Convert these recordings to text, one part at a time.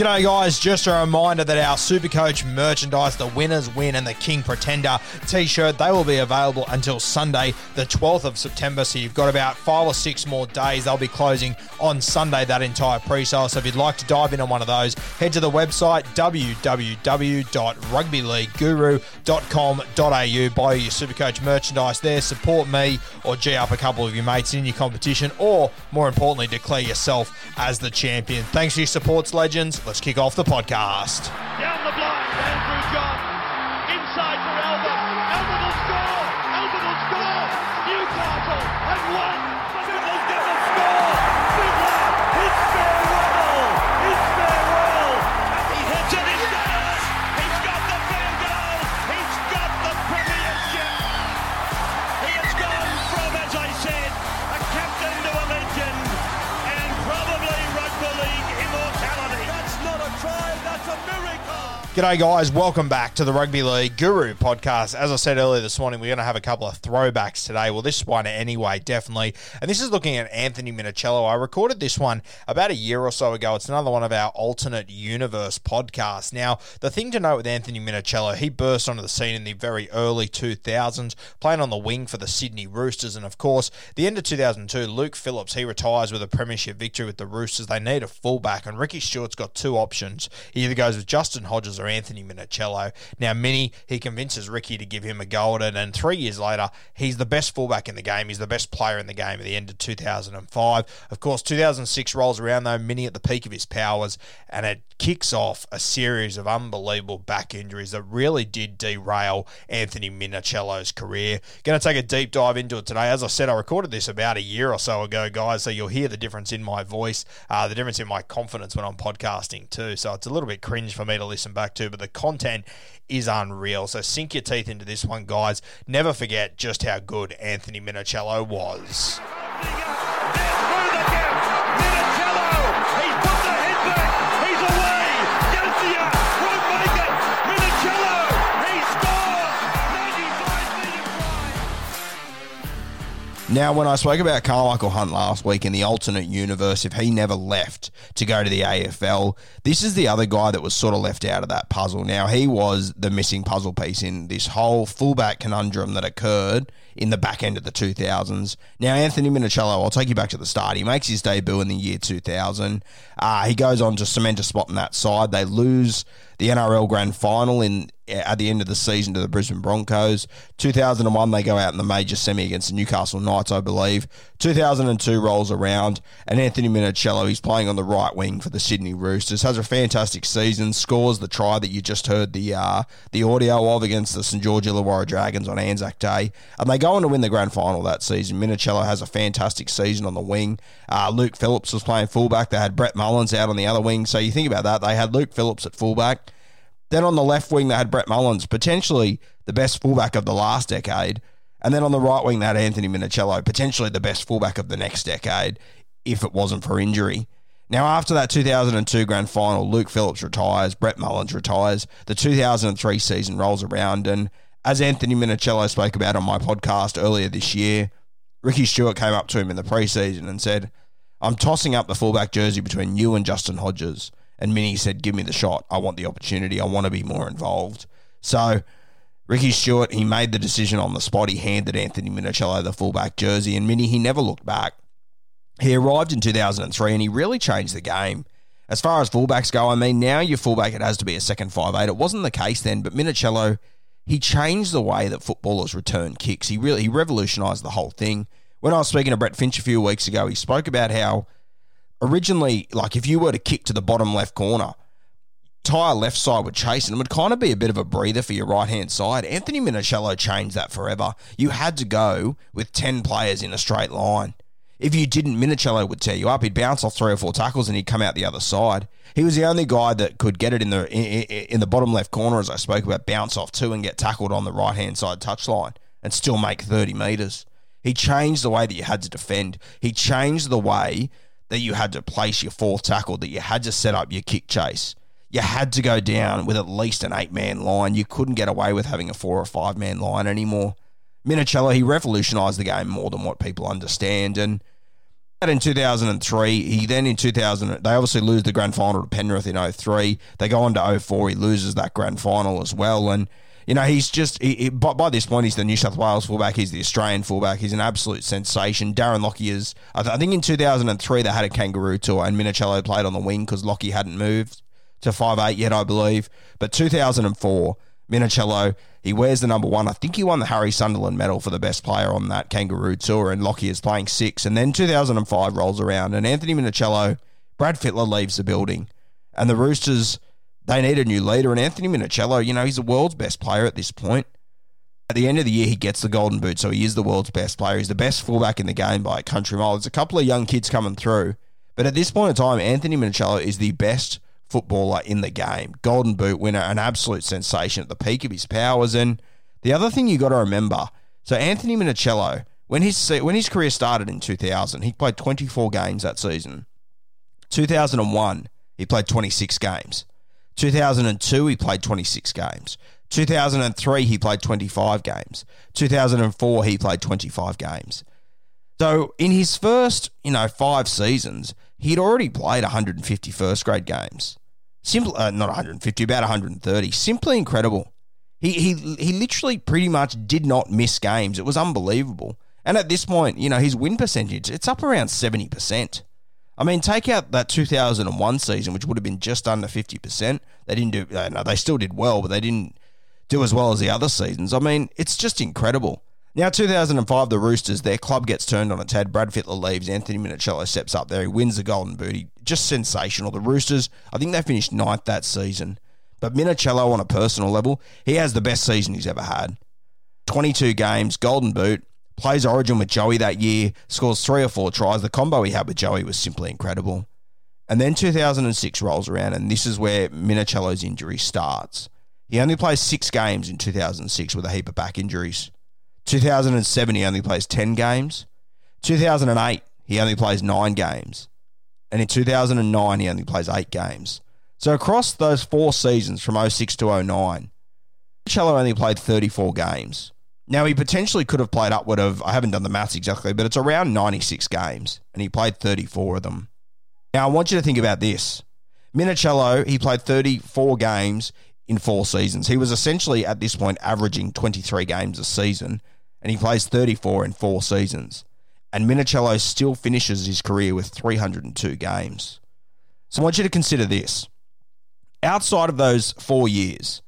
G'day, guys. Just a reminder that our Supercoach merchandise, the Winners Win and the King Pretender t shirt, they will be available until Sunday, the 12th of September. So you've got about five or six more days. They'll be closing on Sunday, that entire pre sale. So if you'd like to dive in on one of those, head to the website www.rugbyleagueguru.com.au. Buy your Supercoach merchandise there. Support me or G up a couple of your mates in your competition, or more importantly, declare yourself as the champion. Thanks for your supports, legends. Let's kick off the podcast. Down the Andrew John. G'day, guys. Welcome back to the Rugby League Guru podcast. As I said earlier this morning, we're going to have a couple of throwbacks today. Well, this one anyway, definitely. And this is looking at Anthony Minichiello. I recorded this one about a year or so ago. It's another one of our alternate universe podcasts. Now, the thing to note with Anthony Minichiello, he burst onto the scene in the very early 2000s, playing on the wing for the Sydney Roosters. And of course, the end of 2002, Luke Phillips, he retires with a premiership victory with the Roosters. They need a fullback, and Ricky Stuart's got two options. He either goes with Justin Hodges or Anthony Minichiello. Now, Mini, he convinces Ricky to give him a golden, and three years later, he's the best fullback in the game. He's the best player in the game at the end of 2005. Of course, 2006 rolls around, though, Mini at the peak of his powers, and it kicks off a series of unbelievable back injuries that really did derail Anthony Minichiello's career. Going to take a deep dive into it today. As I said, I recorded this about a year or so ago, guys, so you'll hear the difference in my voice, uh, the difference in my confidence when I'm podcasting too. So it's a little bit cringe for me to listen back to, but the content is unreal. So sink your teeth into this one, guys. Never forget just how good Anthony Minichiello was. Now, when I spoke about Karmichael Hunt last week in the alternate universe, if he never left to go to the AFL, this is the other guy that was sort of left out of that puzzle. Now, he was the missing puzzle piece in this whole fullback conundrum that occurred in the back end of the 2000s. Now, Anthony Minichiello, I'll take you back to the start. He makes his debut in the year 2000. Uh, he goes on to cement a spot in that side. They lose the NRL Grand Final in at the end of the season to the Brisbane Broncos. 2001, they go out in the major semi against the Newcastle Knights, I believe. 2002 rolls around, and Anthony Minichiello, he's playing on the right wing for the Sydney Roosters, has a fantastic season, scores the try that you just heard the uh, the audio of against the St George Illawarra Dragons on Anzac Day, and they go on to win the grand final that season. Minichiello has a fantastic season on the wing. Uh, Luke Phillips was playing fullback. They had Brett Mullins out on the other wing. So you think about that, they had Luke Phillips at fullback. Then on the left wing, they had Brett Mullins, potentially the best fullback of the last decade. And then on the right wing, they had Anthony Minichiello, potentially the best fullback of the next decade, if it wasn't for injury. Now, after that 2002 grand final, Luke Phillips retires, Brett Mullins retires, the 2003 season rolls around, and as Anthony Minichiello spoke about on my podcast earlier this year, Ricky Stuart came up to him in the preseason and said, I'm tossing up the fullback jersey between you and Justin Hodges. And Minnie said, Give me the shot. I want the opportunity. I want to be more involved. So, Ricky Stuart, he made the decision on the spot. He handed Anthony Minichiello the fullback jersey, and Minnie, he never looked back. He arrived in 2003 and he really changed the game. As far as fullbacks go, I mean, now your fullback it has to be a second five eight. It wasn't the case then, but Minichiello, he changed the way that footballers return kicks. He really he revolutionised the whole thing. When I was speaking to Brett Finch a few weeks ago, he spoke about how originally, like if you were to kick to the bottom left corner, entire left side would chase and it would kind of be a bit of a breather for your right hand side. Anthony Minichiello changed that forever. You had to go with 10 players in a straight line. If you didn't, Minichiello would tear you up. He'd bounce off three or four tackles and he'd come out the other side. He was the only guy that could get it in the in, in the bottom left corner, as I spoke about, bounce off two and get tackled on the right hand side touchline and still make 30 metres. He changed the way that you had to defend. He changed the way that you had to place your fourth tackle, that you had to set up your kick chase. You had to go down with at least an eight man line. You couldn't get away with having a four or five man line anymore. Minichiello, he revolutionised the game more than what people understand. And in 2003, he then in 2000, they obviously lose the grand final to Penrith in 03. They go on to 04, he loses that grand final as well. And, you know, he's just, he, he, by, by, this point, he's the New South Wales fullback, he's the Australian fullback, he's an absolute sensation. Darren Lockyer is, I, th- I think in 2003, they had a kangaroo tour and Minichiello played on the wing because Lockyer hadn't moved to five eight yet, I believe. But 2004, Minichiello, he wears the number one. I think he won the Harry Sunderland medal for the best player on that Kangaroo Tour, and Lockyer is playing six. And then 2005 rolls around, and Anthony Minichiello, Brad Fittler leaves the building, and the Roosters, they need a new leader. And Anthony Minichiello, you know, he's the world's best player at this point. At the end of the year, he gets the Golden Boot, so he is the world's best player. He's the best fullback in the game by a country mile. There's a couple of young kids coming through, but at this point in time, Anthony Minichiello is the best footballer in the game. Golden Boot winner, an absolute sensation at the peak of his powers. And the other thing you got to remember, so Anthony Minichiello, when his when his career started in 2000, he played 24 games that season. 2001, he played 26 games. 2002, he played 26 games. 2003, he played 25 games. 2004, he played 25 games. So in his first, you know, five seasons, he'd already played 150 first grade games. Simple, uh, not 150, about 130. Simply incredible. He, he, he literally pretty much did not miss games. It was unbelievable. And at this point, you know, his win percentage, it's up around 70%. I mean, take out that 2001 season, which would have been just under 50%. They didn't do, uh, no, they still did well, but they didn't do as well as the other seasons. I mean, it's just incredible. Now, 2005, the Roosters, their club gets turned on its head. Brad Fittler leaves. Anthony Minichiello steps up there. He wins the Golden Booty. Just sensational. The Roosters, I think they finished ninth that season. But Minichiello, on a personal level, he has the best season he's ever had. 22 games, Golden Boot, plays Origin with Joey that year, scores three or four tries. The combo he had with Joey was simply incredible. And then 2006 rolls around, and this is where Minichiello's injury starts. He only plays six games in 2006 with a heap of back injuries. 2007, he only plays 10 games. 2008, he only plays nine games. And in 2009, he only plays eight games. So across those four seasons from 06 to 09, Cello only played 34 games. Now, he potentially could have played upward of, I haven't done the maths exactly, but it's around 96 games, and he played 34 of them. Now, I want you to think about this. Minichiello, he played 34 games in four seasons. He was essentially, at this point, averaging 23 games a season, and he plays 34 in four seasons. And Minichiello still finishes his career with 302 games. So I want you to consider this. Outside of those four years,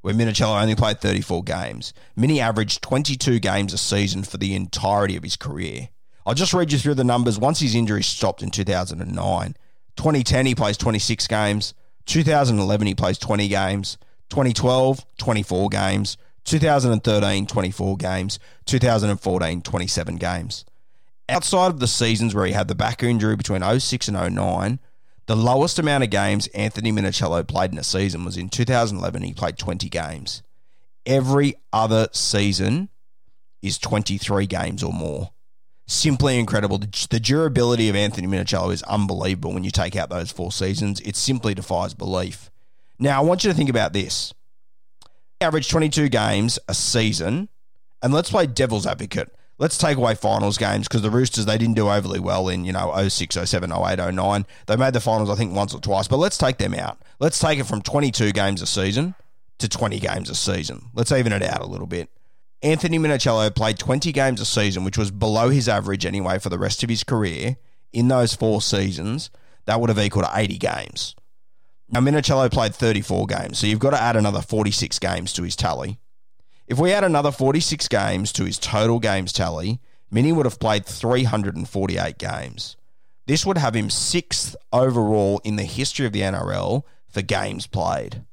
where Minichiello only played 34 games, Mini averaged 22 games a season for the entirety of his career. I'll just read you through the numbers once his injury stopped in 2009. 2010, he plays 26 games. 2011, he plays 20 games. 2012, 24 games. 2013, 24 games. 2014, 27 games. Outside of the seasons where he had the back injury between 06 and 09, the lowest amount of games Anthony Minichiello played in a season was in 2011. He played 20 games. Every other season is 23 games or more. Simply incredible. The durability of Anthony Minichiello is unbelievable when you take out those four seasons. It simply defies belief. Now, I want you to think about this. Average 22 games a season, and let's play devil's advocate let's take away finals games because the Roosters, they didn't do overly well in, you know, 06, 07, 08, 09. They made the finals, I think, once or twice, but let's take them out. Let's take it from 22 games a season to 20 games a season. Let's even it out a little bit. Anthony Minichiello played 20 games a season, which was below his average anyway for the rest of his career. In those four seasons, that would have equaled 80 games. Now, Minichiello played 34 games, so you've got to add another 46 games to his tally. If we add another 46 games to his total games tally, Mini would have played 348 games. This would have him sixth overall in the history of the NRL for games played.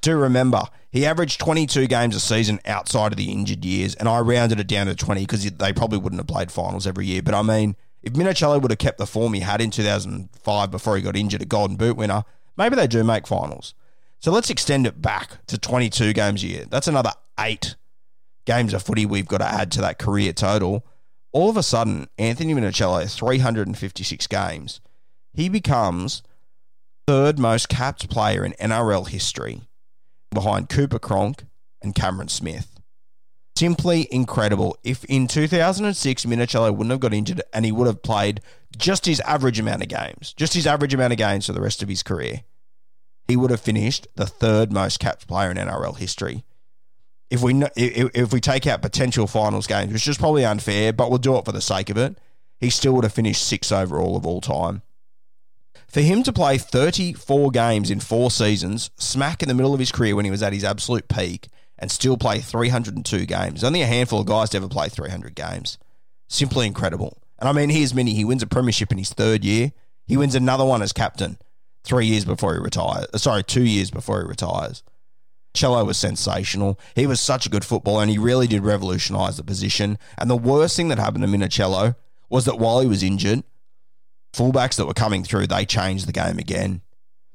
Do remember, he averaged 22 games a season outside of the injured years, and I rounded it down to 20 because they probably wouldn't have played finals every year. But I mean, if Minichiello would have kept the form he had in 2005 before he got injured, a Golden Boot winner, maybe they do make finals. So let's extend it back to 22 games a year. That's another eight games of footy we've got to add to that career total. All of a sudden, Anthony Minichiello, 356 games, he becomes third most capped player in NRL history behind Cooper Cronk and Cameron Smith. Simply incredible. If in 2006 Minichiello wouldn't have got injured and he would have played just his average amount of games, just his average amount of games for the rest of his career, he would have finished the third most capped player in NRL history. If we if, we take out potential finals games, which is probably unfair, but we'll do it for the sake of it, he still would have finished sixth overall of all time. For him to play 34 games in four seasons, smack in the middle of his career when he was at his absolute peak, and still play 302 games. Only a handful of guys to ever play 300 games. Simply incredible. And I mean, here's Mini. He wins a premiership in his third year. He wins another one as captain three years before he retires. Uh, sorry, two years before he retires. Cello was sensational. He was such a good footballer and he really did revolutionise the position. And the worst thing that happened to Minichiello was that while he was injured, fullbacks that were coming through, they changed the game again.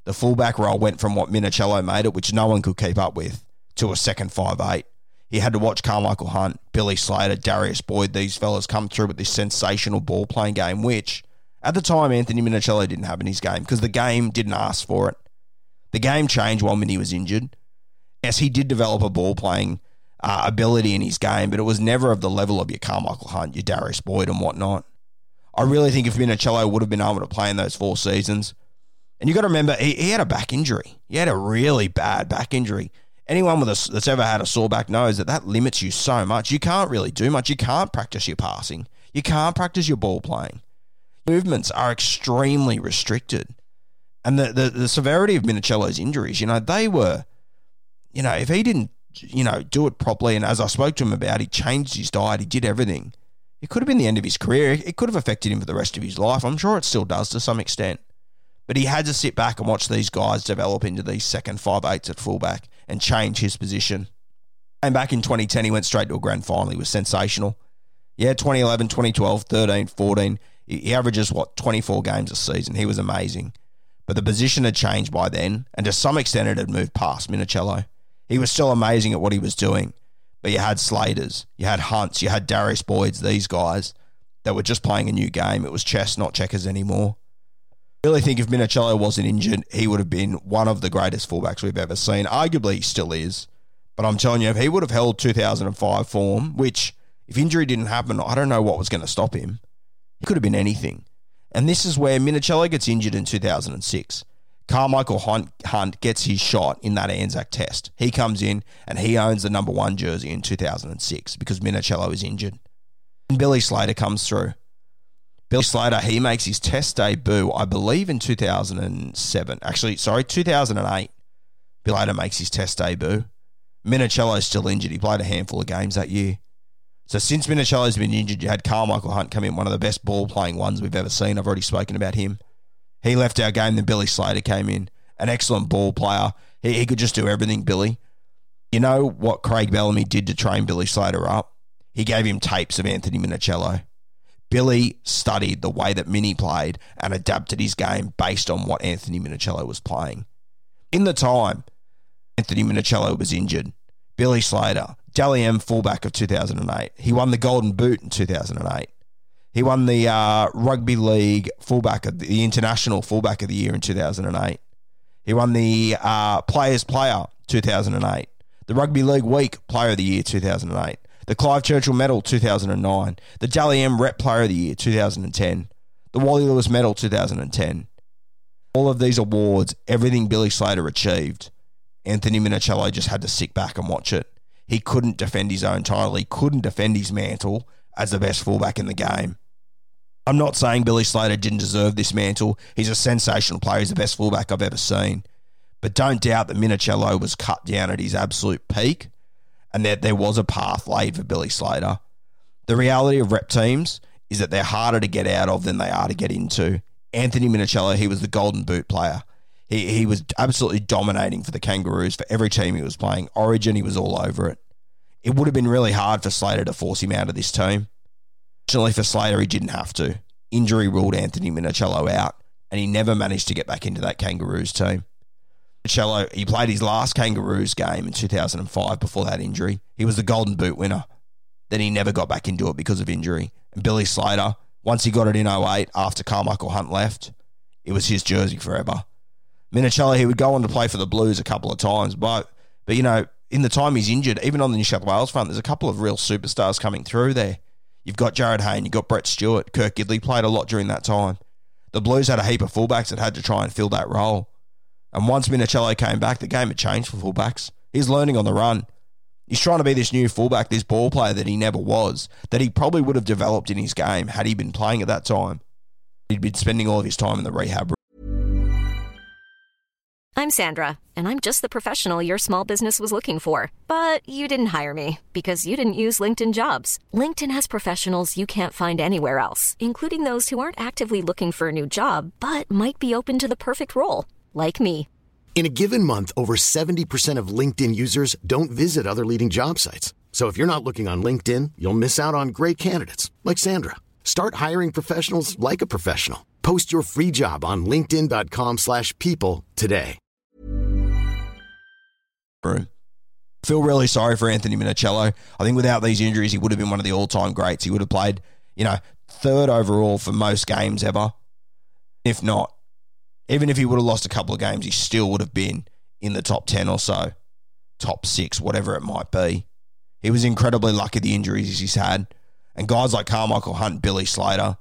The fullback role went from what Minichiello made it, which no one could keep up with, to a second five eight. He had to watch Karmichael Hunt, Billy Slater, Darius Boyd, these fellas come through with this sensational ball playing game, which at the time Anthony Minichiello didn't have in his game because the game didn't ask for it. The game changed while Mini was injured. Yes, he did develop a ball playing uh, ability in his game, but it was never of the level of your Karmichael Hunt, your Darius Boyd, and whatnot. I really think if Minichiello would have been able to play in those four seasons, and you got to remember he, he, had a back injury. He had a really bad back injury. Anyone with a, that's ever had a sore back knows that that limits you so much. You can't really do much. You can't practice your passing. You can't practice your ball playing. Movements are extremely restricted, and the the, the severity of Minichiello's injuries, you know, they were, you know, if he didn't, you know, do it properly, and as I spoke to him about, he changed his diet, he did everything it could have been the end of his career. It could have affected him for the rest of his life. I'm sure it still does to some extent. But he had to sit back and watch these guys develop into these second five eights at fullback and change his position. And back in 2010, he went straight to a grand final. He was sensational. Yeah, 2011, 2012, 13, 14. He averages, what, 24 games a season. He was amazing. But the position had changed by then, and to some extent, it had moved past Minichiello. He was still amazing at what he was doing, but you had Slaters, you had Hunts, you had Darius Boyds, these guys that were just playing a new game. It was chess, not checkers anymore. Really think if Minichiello wasn't injured, he would have been one of the greatest fullbacks we've ever seen. Arguably, he still is. But I'm telling you, if he would have held 2005 form, which if injury didn't happen, I don't know what was going to stop him. He could have been anything. And this is where Minichiello gets injured in 2006. Karmichael Hunt, Hunt gets his shot in that Anzac test. He comes in and he owns the number one jersey in 2006 because Minichiello is injured. And Billy Slater comes through. Billy Slater, he makes his test debut, I believe, in 2007. Actually, sorry, 2008. Billy Slater makes his test debut. Minichiello's still injured. He played a handful of games that year. So since Minichiello's been injured, you had Karmichael Hunt come in, one of the best ball playing ones we've ever seen. I've already spoken about him. He left our game, then Billy Slater came in. An excellent ball player. He, he could just do everything, Billy. You know what Craig Bellamy did to train Billy Slater up? He gave him tapes of Anthony Minichiello. Billy studied the way that Mini played and adapted his game based on what Anthony Minichiello was playing. In the time, Anthony Minichiello was injured. Billy Slater, Dally M fullback of 2008. He won the Golden Boot in 2008. He won the uh, Rugby League fullback of the, the, international fullback of the year in 2008. He won the uh, Players Player 2008, the Rugby League Week Player of the Year 2008, the Clive Churchill Medal 2009, the Dally M Rep Player of the Year 2010, the Wally Lewis Medal 2010. All of these awards, everything Billy Slater achieved, Anthony Minichiello just had to sit back and watch it. He couldn't defend his own title. He couldn't defend his mantle as the best fullback in the game. I'm not saying Billy Slater didn't deserve this mantle. He's a sensational player. He's the best fullback I've ever seen. But don't doubt that Minichiello was cut down at his absolute peak and that there was a path laid for Billy Slater. The reality of rep teams is that they're harder to get out of than they are to get into. Anthony Minichiello, he was the golden boot player. He, he was absolutely dominating for the Kangaroos for every team he was playing. Origin, he was all over it. It would have been really hard for Slater to force him out of this team. Fortunately for Slater, he didn't have to. Injury ruled Anthony Minichiello out, and he never managed to get back into that Kangaroos team. Minichiello, he played his last Kangaroos game in 2005 before that injury. He was the Golden Boot winner. Then he never got back into it because of injury. And Billy Slater, once he got it in 08 after Karmichael Hunt left, it was his jersey forever. Minichiello, he would go on to play for the Blues a couple of times, but but you know, in the time he's injured, even on the New South Wales front, there's a couple of real superstars coming through there. You've got Jarryd Hayne, you've got Brett Stewart, Kurt Gidley played a lot during that time. The Blues had a heap of fullbacks that had to try and fill that role. And once Minichiello came back, the game had changed for fullbacks. He's learning on the run. He's trying to be this new fullback, this ball player that he never was, that he probably would have developed in his game had he been playing at that time. He'd been spending all of his time in the rehab room. I'm Sandra, and I'm just the professional your small business was looking for. But you didn't hire me because you didn't use LinkedIn jobs. LinkedIn has professionals you can't find anywhere else, including those who aren't actively looking for a new job but might be open to the perfect role, like me. In a given month, over 70% of LinkedIn users don't visit other leading job sites. So if you're not looking on LinkedIn, you'll miss out on great candidates like Sandra. Start hiring professionals like a professional. Post your free job on linkedin.com/people slash people today. room. Feel really sorry for Anthony Minichiello. I think without these injuries, he would have been one of the all-time greats. He would have played, you know, third overall for most games ever. If not, even if he would have lost a couple of games, he still would have been in the top 10 or so, top six, whatever it might be. He was incredibly lucky the injuries he's had. And guys like Karmichael Hunt, Billy Slater,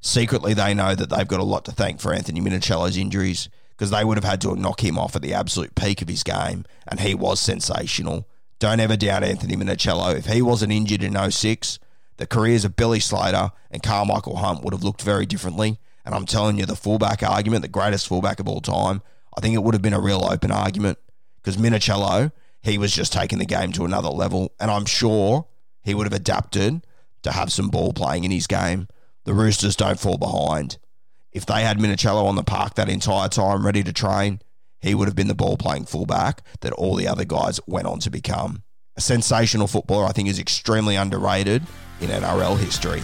secretly they know that they've got a lot to thank for Anthony Minichiello's injuries because they would have had to knock him off at the absolute peak of his game, and he was sensational. Don't ever doubt Anthony Minichiello. If he wasn't injured in 06, the careers of Billy Slater and Karmichael Hunt would have looked very differently. And I'm telling you, the fullback argument, the greatest fullback of all time, I think it would have been a real open argument because Minichiello, he was just taking the game to another level. And I'm sure he would have adapted to have some ball playing in his game. The Roosters don't fall behind. If they had Minichiello on the park that entire time ready to train, he would have been the ball playing fullback that all the other guys went on to become. A sensational footballer, I think, is extremely underrated in NRL history.